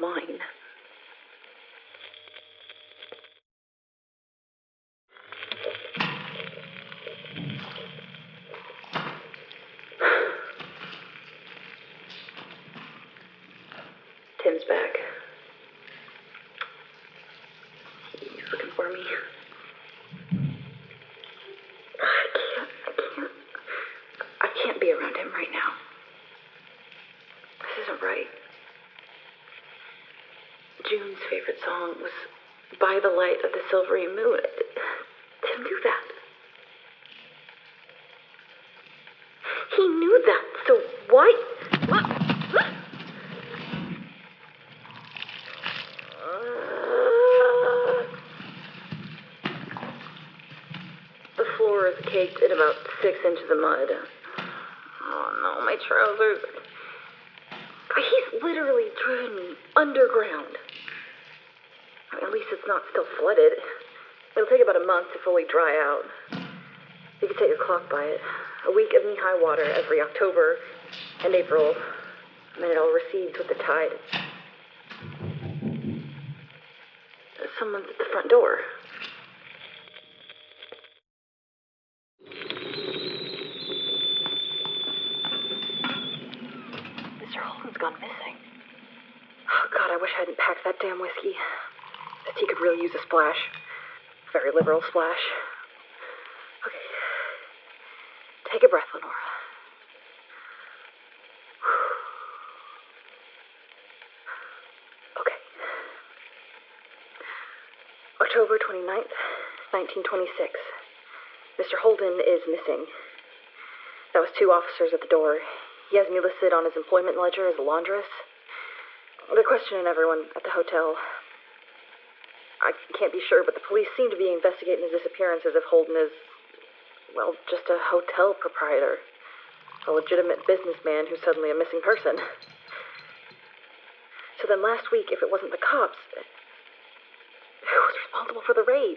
mine. Tim's back. He's looking for me. I can't, I can't, I can't be around him right now. This isn't right. June's favorite song was By the Light of the Silvery Moon. Tim knew that. He knew that, so why? What? The floor is caked in about six inches of mud. Oh no, my trousers. He's literally driven me underground. At least it's not still flooded. It'll take about a month to fully dry out. You can set your clock by it. A week of knee high water every October and April, and then it all recedes with the tide. Someone's at the front door. Mr. Holden's gone missing. Oh, God, I wish I hadn't packed that damn whiskey. Tea could really use a splash. Very liberal splash. Okay. Take a breath, Lenora. Okay. October 29th, 1926. Mr. Holden is missing. That was two officers at the door. He has me listed on his employment ledger as a laundress. They're questioning everyone at the hotel. I can't be sure, but the police seem to be investigating his disappearance as if Holden is, well, just a hotel proprietor. A legitimate businessman who's suddenly a missing person. So then last week, if it wasn't the cops, who was responsible for the raid?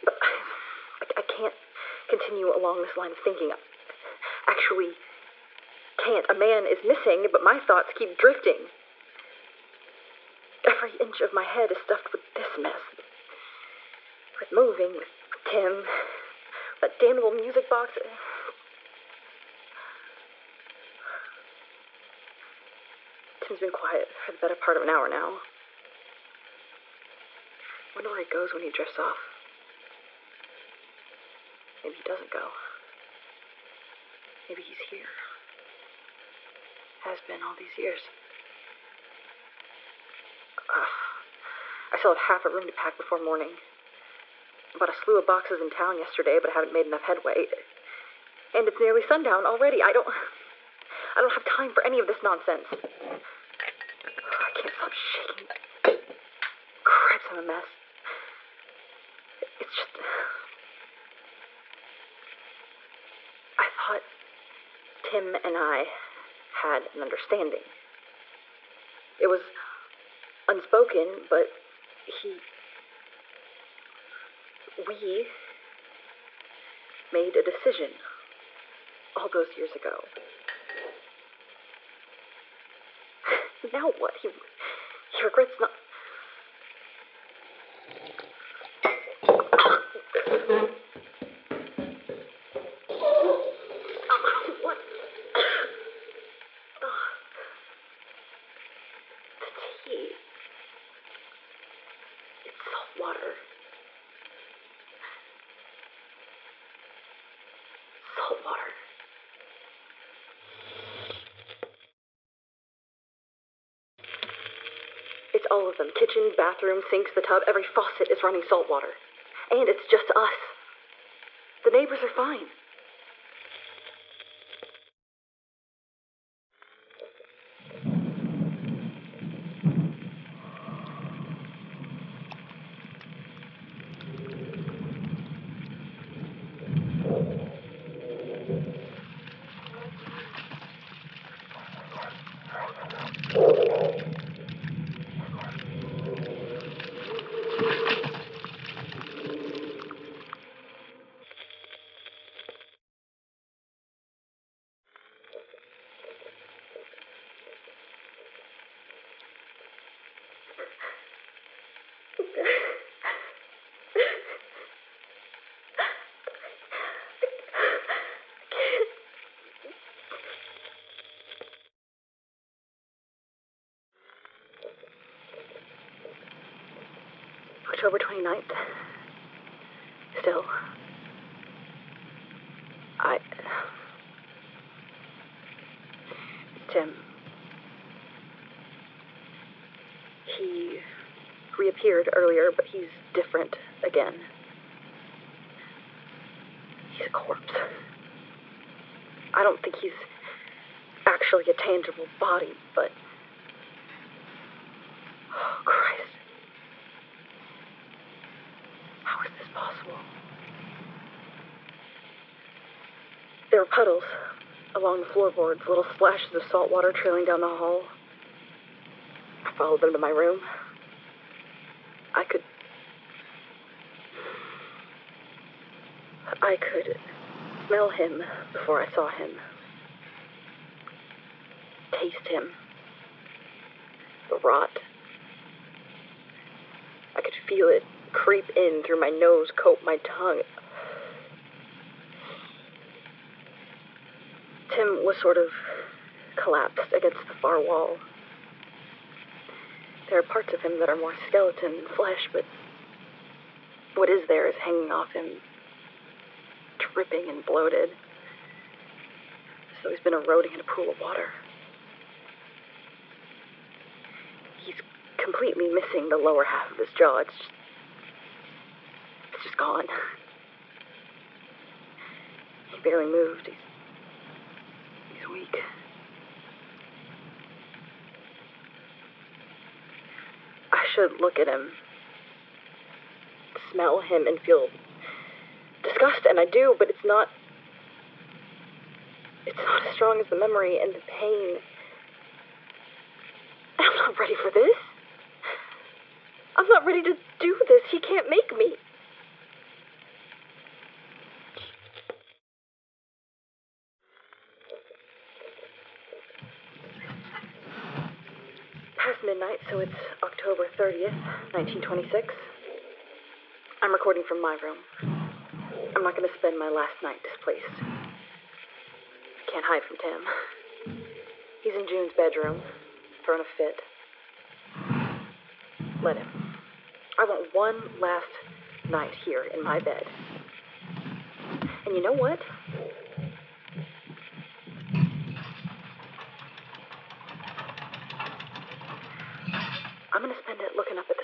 But I, I can't continue along this line of thinking. Actually, can't. A man is missing, but my thoughts keep drifting. Every inch of my head is stuffed with this mess. With moving, with Tim, that damnable music box. Uh, Tim's been quiet for the better part of an hour now. Wonder where he goes when he drifts off. Maybe he doesn't go. Maybe he's here. Has been all these years. Uh, I still have half a room to pack before morning. I bought a slew of boxes in town yesterday, but I haven't made enough headway. And it's nearly sundown already. I don't. I don't have time for any of this nonsense. I can't stop shaking. Cripes, I'm a mess. It's just. I thought Tim and I had an understanding. It was unspoken, but he. We made a decision all those years ago. now what? He, he regrets not. What? The tea. It's salt water. Salt water. It's all of them kitchen, bathroom, sinks, the tub. Every faucet is running salt water. And it's just us. The neighbors are fine. October 29th. He's different again. He's a corpse. I don't think he's actually a tangible body, but. Oh, Christ. How is this possible? There were puddles along the floorboards, little splashes of salt water trailing down the hall. I followed them to my room. I could. I could smell him before I saw him. Taste him. The rot. I could feel it creep in through my nose, coat my tongue. Tim was sort of collapsed against the far wall. There are parts of him that are more skeleton than flesh, but what is there is hanging off him, dripping and bloated. So he's been eroding in a pool of water. He's completely missing the lower half of his jaw. It's just, it's just gone. He barely moved. He's, he's weak. I should look at him, smell him, and feel disgust, and I do, but it's not. It's not as strong as the memory and the pain. I'm not ready for this. I'm not ready to do this. He can't make me. Past midnight, so it's October 30th, 1926. I'm recording from my room. I'm not going to spend my last night displaced. Can't hide from Tim. He's in June's bedroom, throwing a fit. Let him. I want one last night here in my bed. And you know what? I'm going to spend it looking up at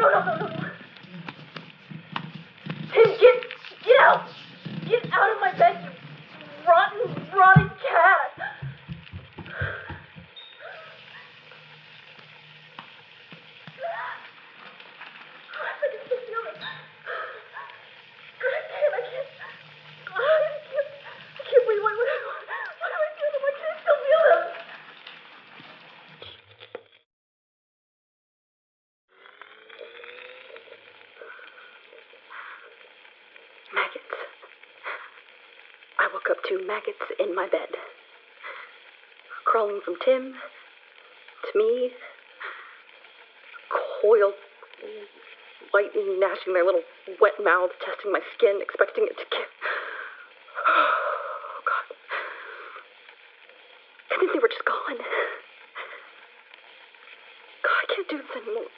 No, no, no, no, no, no. Tim, get, get out. Get out of my bed, you rotten, rotting cat. I can still feel it. God damn, I can't. God, I can't. I can't breathe. Why, why, why do I feel them? I can still feel them. Maggots. I woke up to maggots in my bed. Crawling from Tim to me. Coiled, white gnashing their little wet mouths, testing my skin, expecting it to kill. Oh, God. And then they were just gone. God, I can't do this anymore.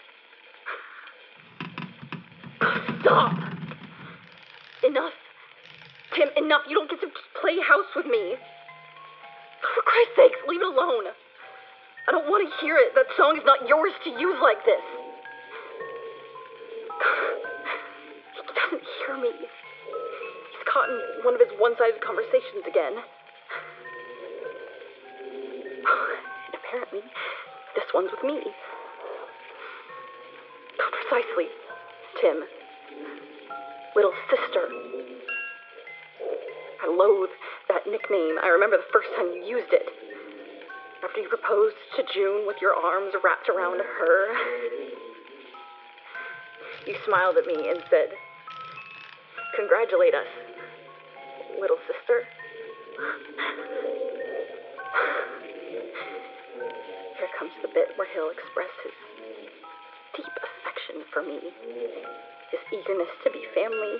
Stop! Enough. Tim, enough. You don't get house with me. For Christ's sakes, leave it alone. I don't want to hear it. That song is not yours to use like this. He doesn't hear me. He's caught in one of his one sided conversations again. And apparently, this one's with me. Not precisely. Tim. Little sister. I loathe that nickname. I remember the first time you used it. After you proposed to June with your arms wrapped around her. You smiled at me and said, Congratulate us, little sister. Here comes the bit where he'll express his deep affection for me, his eagerness to be family.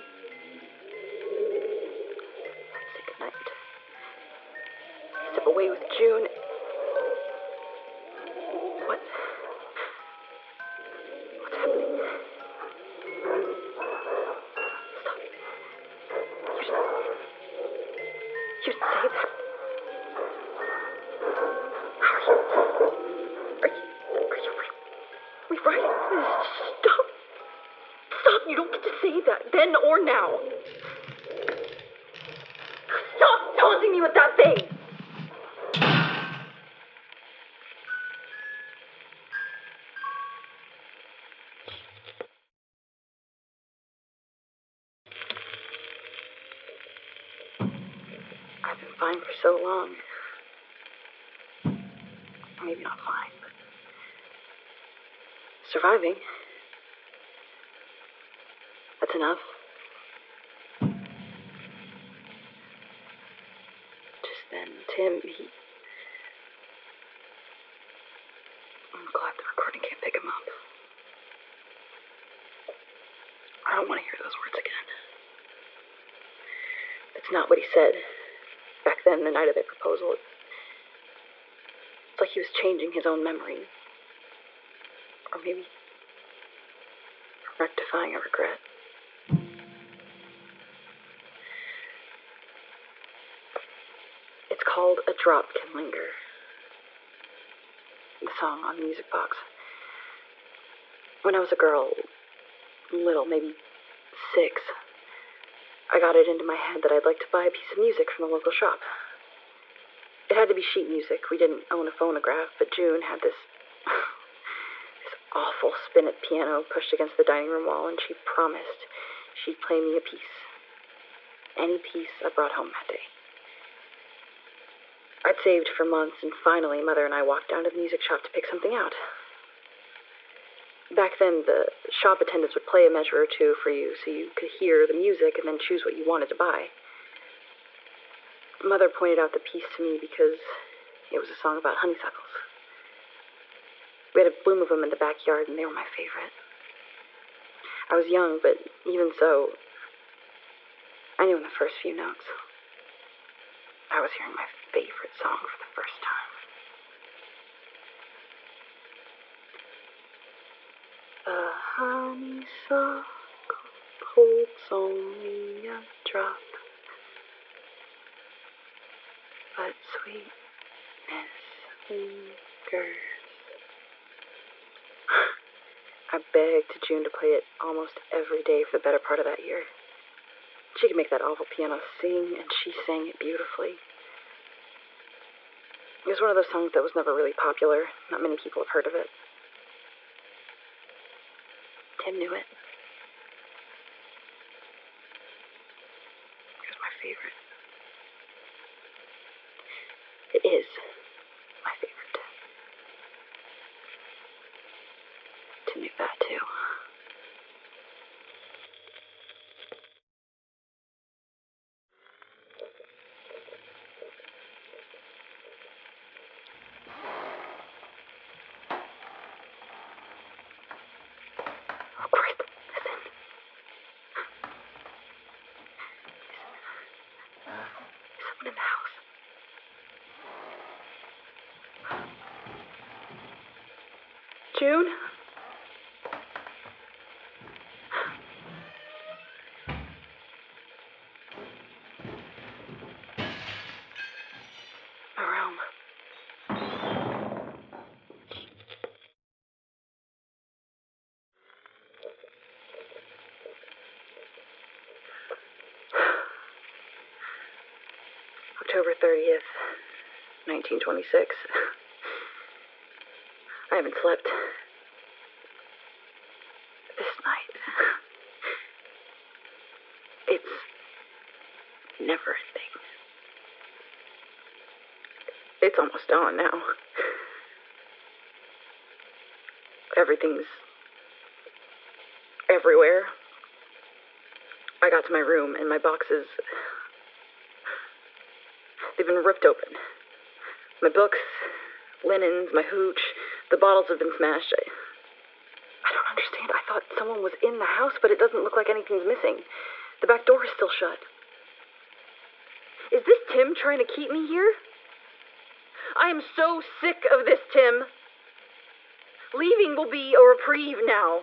Away with June. So long. Maybe not fine, but surviving. That's enough. Just then, Tim, he. I'm glad the recording can't pick him up. I don't want to hear those words again. That's not what he said then, the night of their proposal. It's like he was changing his own memory. Or maybe rectifying a regret. It's called A Drop Can Linger. The song on the music box. When I was a girl, little, maybe six, I got it into my head that I'd like to buy a piece of music from the local shop. It had to be sheet music. We didn't own a phonograph, but June had this this awful spinet piano pushed against the dining room wall, and she promised she'd play me a piece. Any piece I brought home that day. I'd saved for months, and finally, Mother and I walked down to the music shop to pick something out. Back then, the shop attendants would play a measure or two for you so you could hear the music and then choose what you wanted to buy. Mother pointed out the piece to me because it was a song about honeysuckles. We had a bloom of them in the backyard, and they were my favorite. I was young, but even so, I knew in the first few notes. I was hearing my favorite song for the first time. The honeysuckle holds only a drop, but sweetness lingers. I begged June to play it almost every day for the better part of that year. She could make that awful piano sing, and she sang it beautifully. It was one of those songs that was never really popular. Not many people have heard of it. Tim knew it. It was my favorite. It is my favorite. Tim knew that too. Oh, Christ, listen. Is someone in the house? June? October 30th, 1926. I haven't slept. This night. It's never ending. It's almost dawn now. Everything's everywhere. I got to my room and my boxes. They've been ripped open. My books, linens, my hooch the bottles have been smashed. I, I don't understand. I thought someone was in the house, but it doesn't look like anything's missing. The back door is still shut. Is this Tim trying to keep me here? I am so sick of this, Tim. Leaving will be a reprieve now.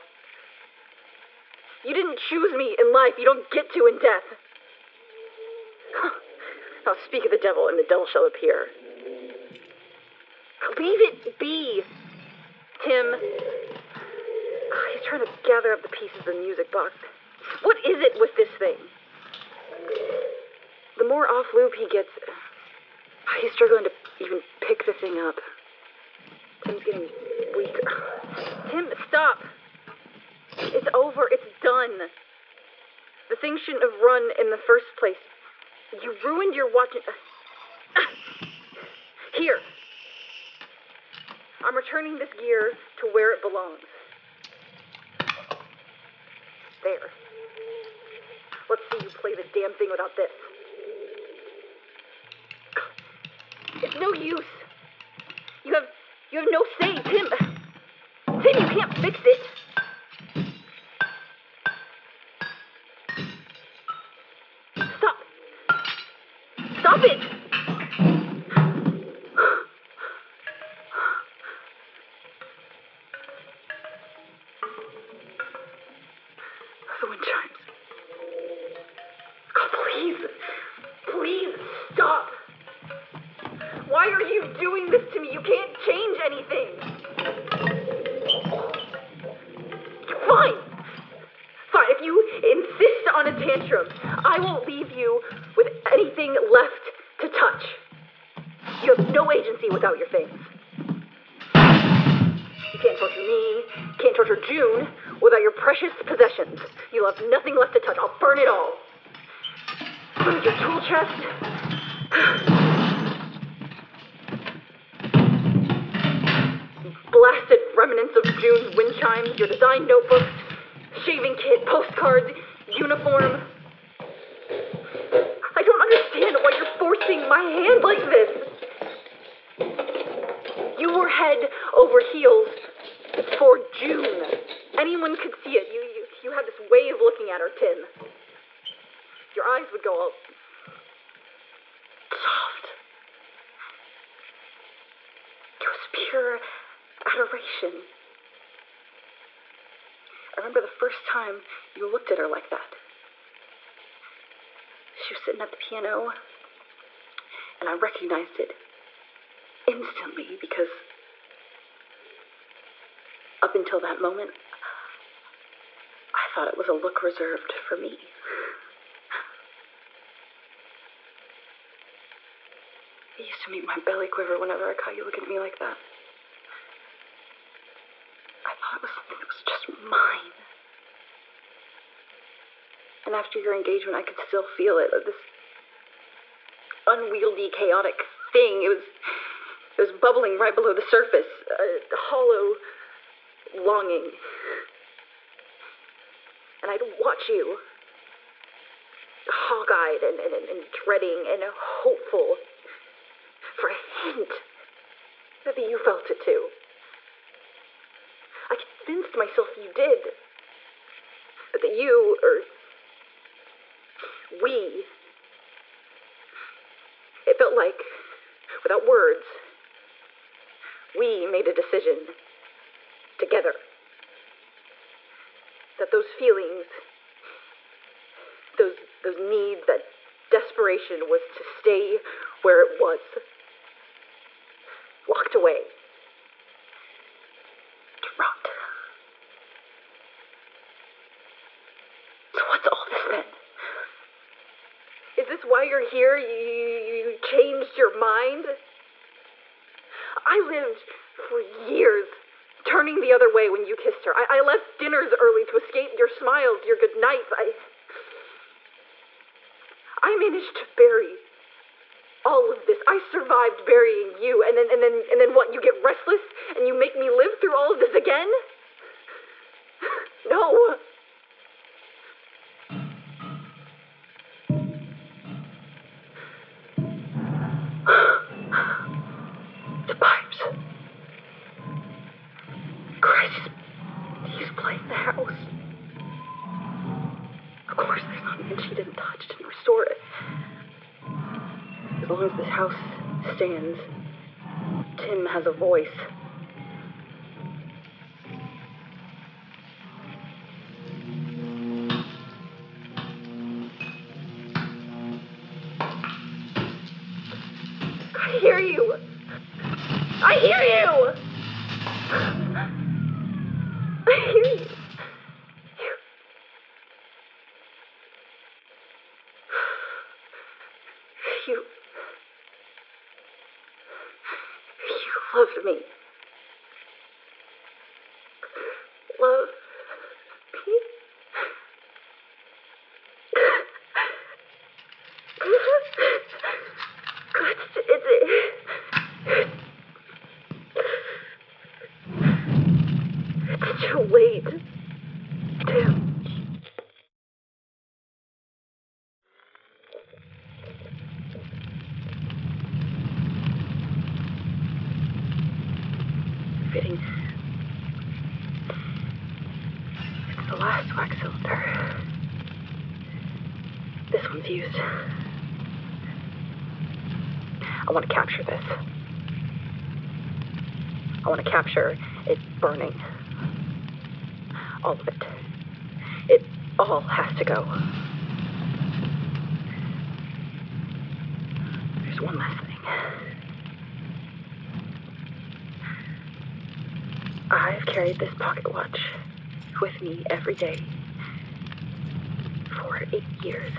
You didn't choose me in life. You don't get to in death. I'll speak of the devil, and the devil shall appear. Leave it be, Tim. He's trying to gather up the pieces of the music box. What is it with this thing? The more off loop he gets, he's struggling to even pick the thing up. Tim's getting weaker. Tim, stop! It's over. It's done. The thing shouldn't have run in the first place. You ruined your watch. Ah. Here. I'm returning this gear to where it belongs. There. Let's see you play the damn thing without this. It's no use. You have you have no say, Tim. Tim, you can't fix it. Anything left to touch. You have no agency without your things. You can't torture me, can't torture June without your precious possessions. You'll have nothing left to touch. I'll burn it all. Burn your tool chest. blasted remnants of June's wind chimes, your design notebooks, shaving kit, postcards, uniform. Understand why you're forcing my hand like this. You were head over heels for June. Anyone could see it. You, you, you had this way of looking at her, Tim. Your eyes would go all soft. It was pure adoration. I remember the first time you looked at her like that. Was sitting at the piano, and I recognized it instantly because up until that moment, I thought it was a look reserved for me. It used to make my belly quiver whenever I caught you looking at me like that. I thought it was something that was just mine. And after your engagement, I could still feel it. This unwieldy, chaotic thing. It was, it was bubbling right below the surface, a hollow longing. And I'd watch you, hawk-eyed and, and, and dreading and hopeful, for a hint that you felt it too. I convinced myself you did. That you, or we, it felt like, without words, we made a decision together. That those feelings, those, those needs, that desperation was to stay where it was. Locked away. To rot. So what's all this then? Why you're here? You, you, you changed your mind? I lived for years turning the other way when you kissed her. I, I left dinners early to escape your smiles, your good nights. I. I'm managed to bury all of this. I survived burying you, and then and then and then what? You get restless and you make me live through all of this again? No. Christ, he's playing the house. Of course, there's nothing she didn't touch to restore it. As long as this house stands, Tim has a voice. Me. Love me. It's, it's, it's too late. Tim. Fitting. It's the last wax cylinder. This one's used. I want to capture this. I want to capture it burning. All of it. It all has to go. There's one last thing. I've carried this pocket watch with me every day for eight years.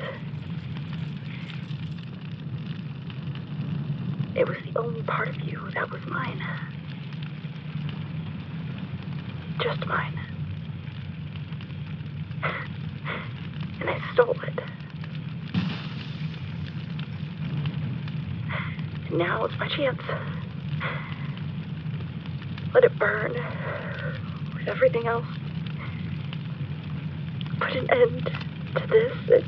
It was the only part of you that was mine. Just mine. And I stole it. And now it's my chance. Let it burn with everything else. Put an end to this and.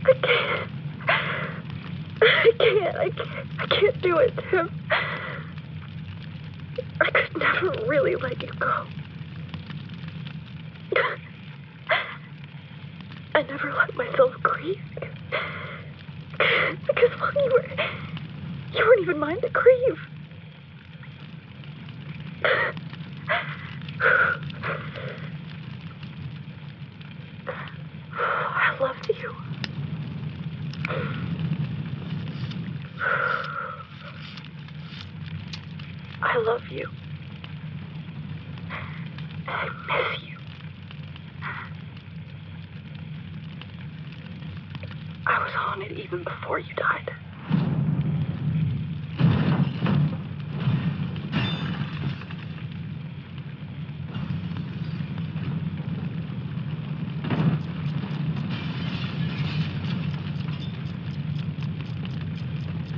I can't. I can't. I can't. I can't do it, Tim. I could never really let you go. I never let myself grieve. Because while you were, you weren't even mine to grieve. I love you. I love you. I miss you. I was on it even before you died.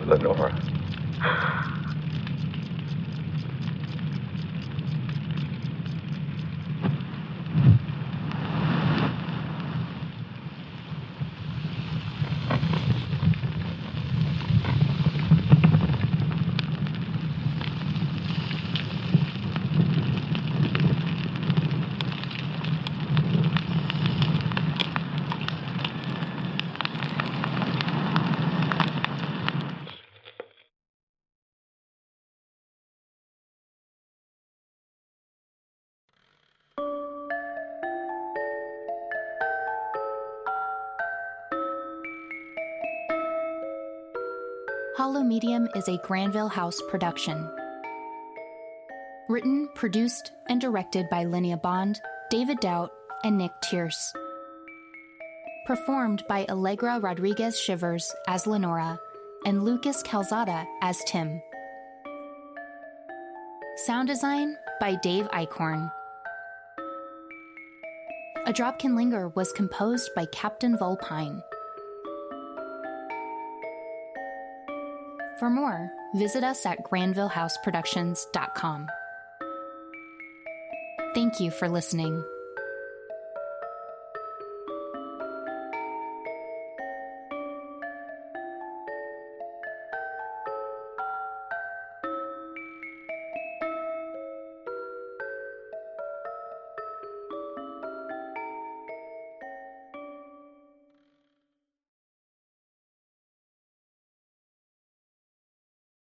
Lenora. Hollow Medium is a Granville House production. Written, produced, and directed by Linnea Bond, David Daut, and Nick Tierce. Performed by Allegra Rodriguez Shivers as Lenora and Lucas Calzada as Tim. Sound design by Dave Eichhorn. A Drop Can Linger was composed by Captain Volpine. For more, visit us at granvillehouseproductions.com. Thank you for listening.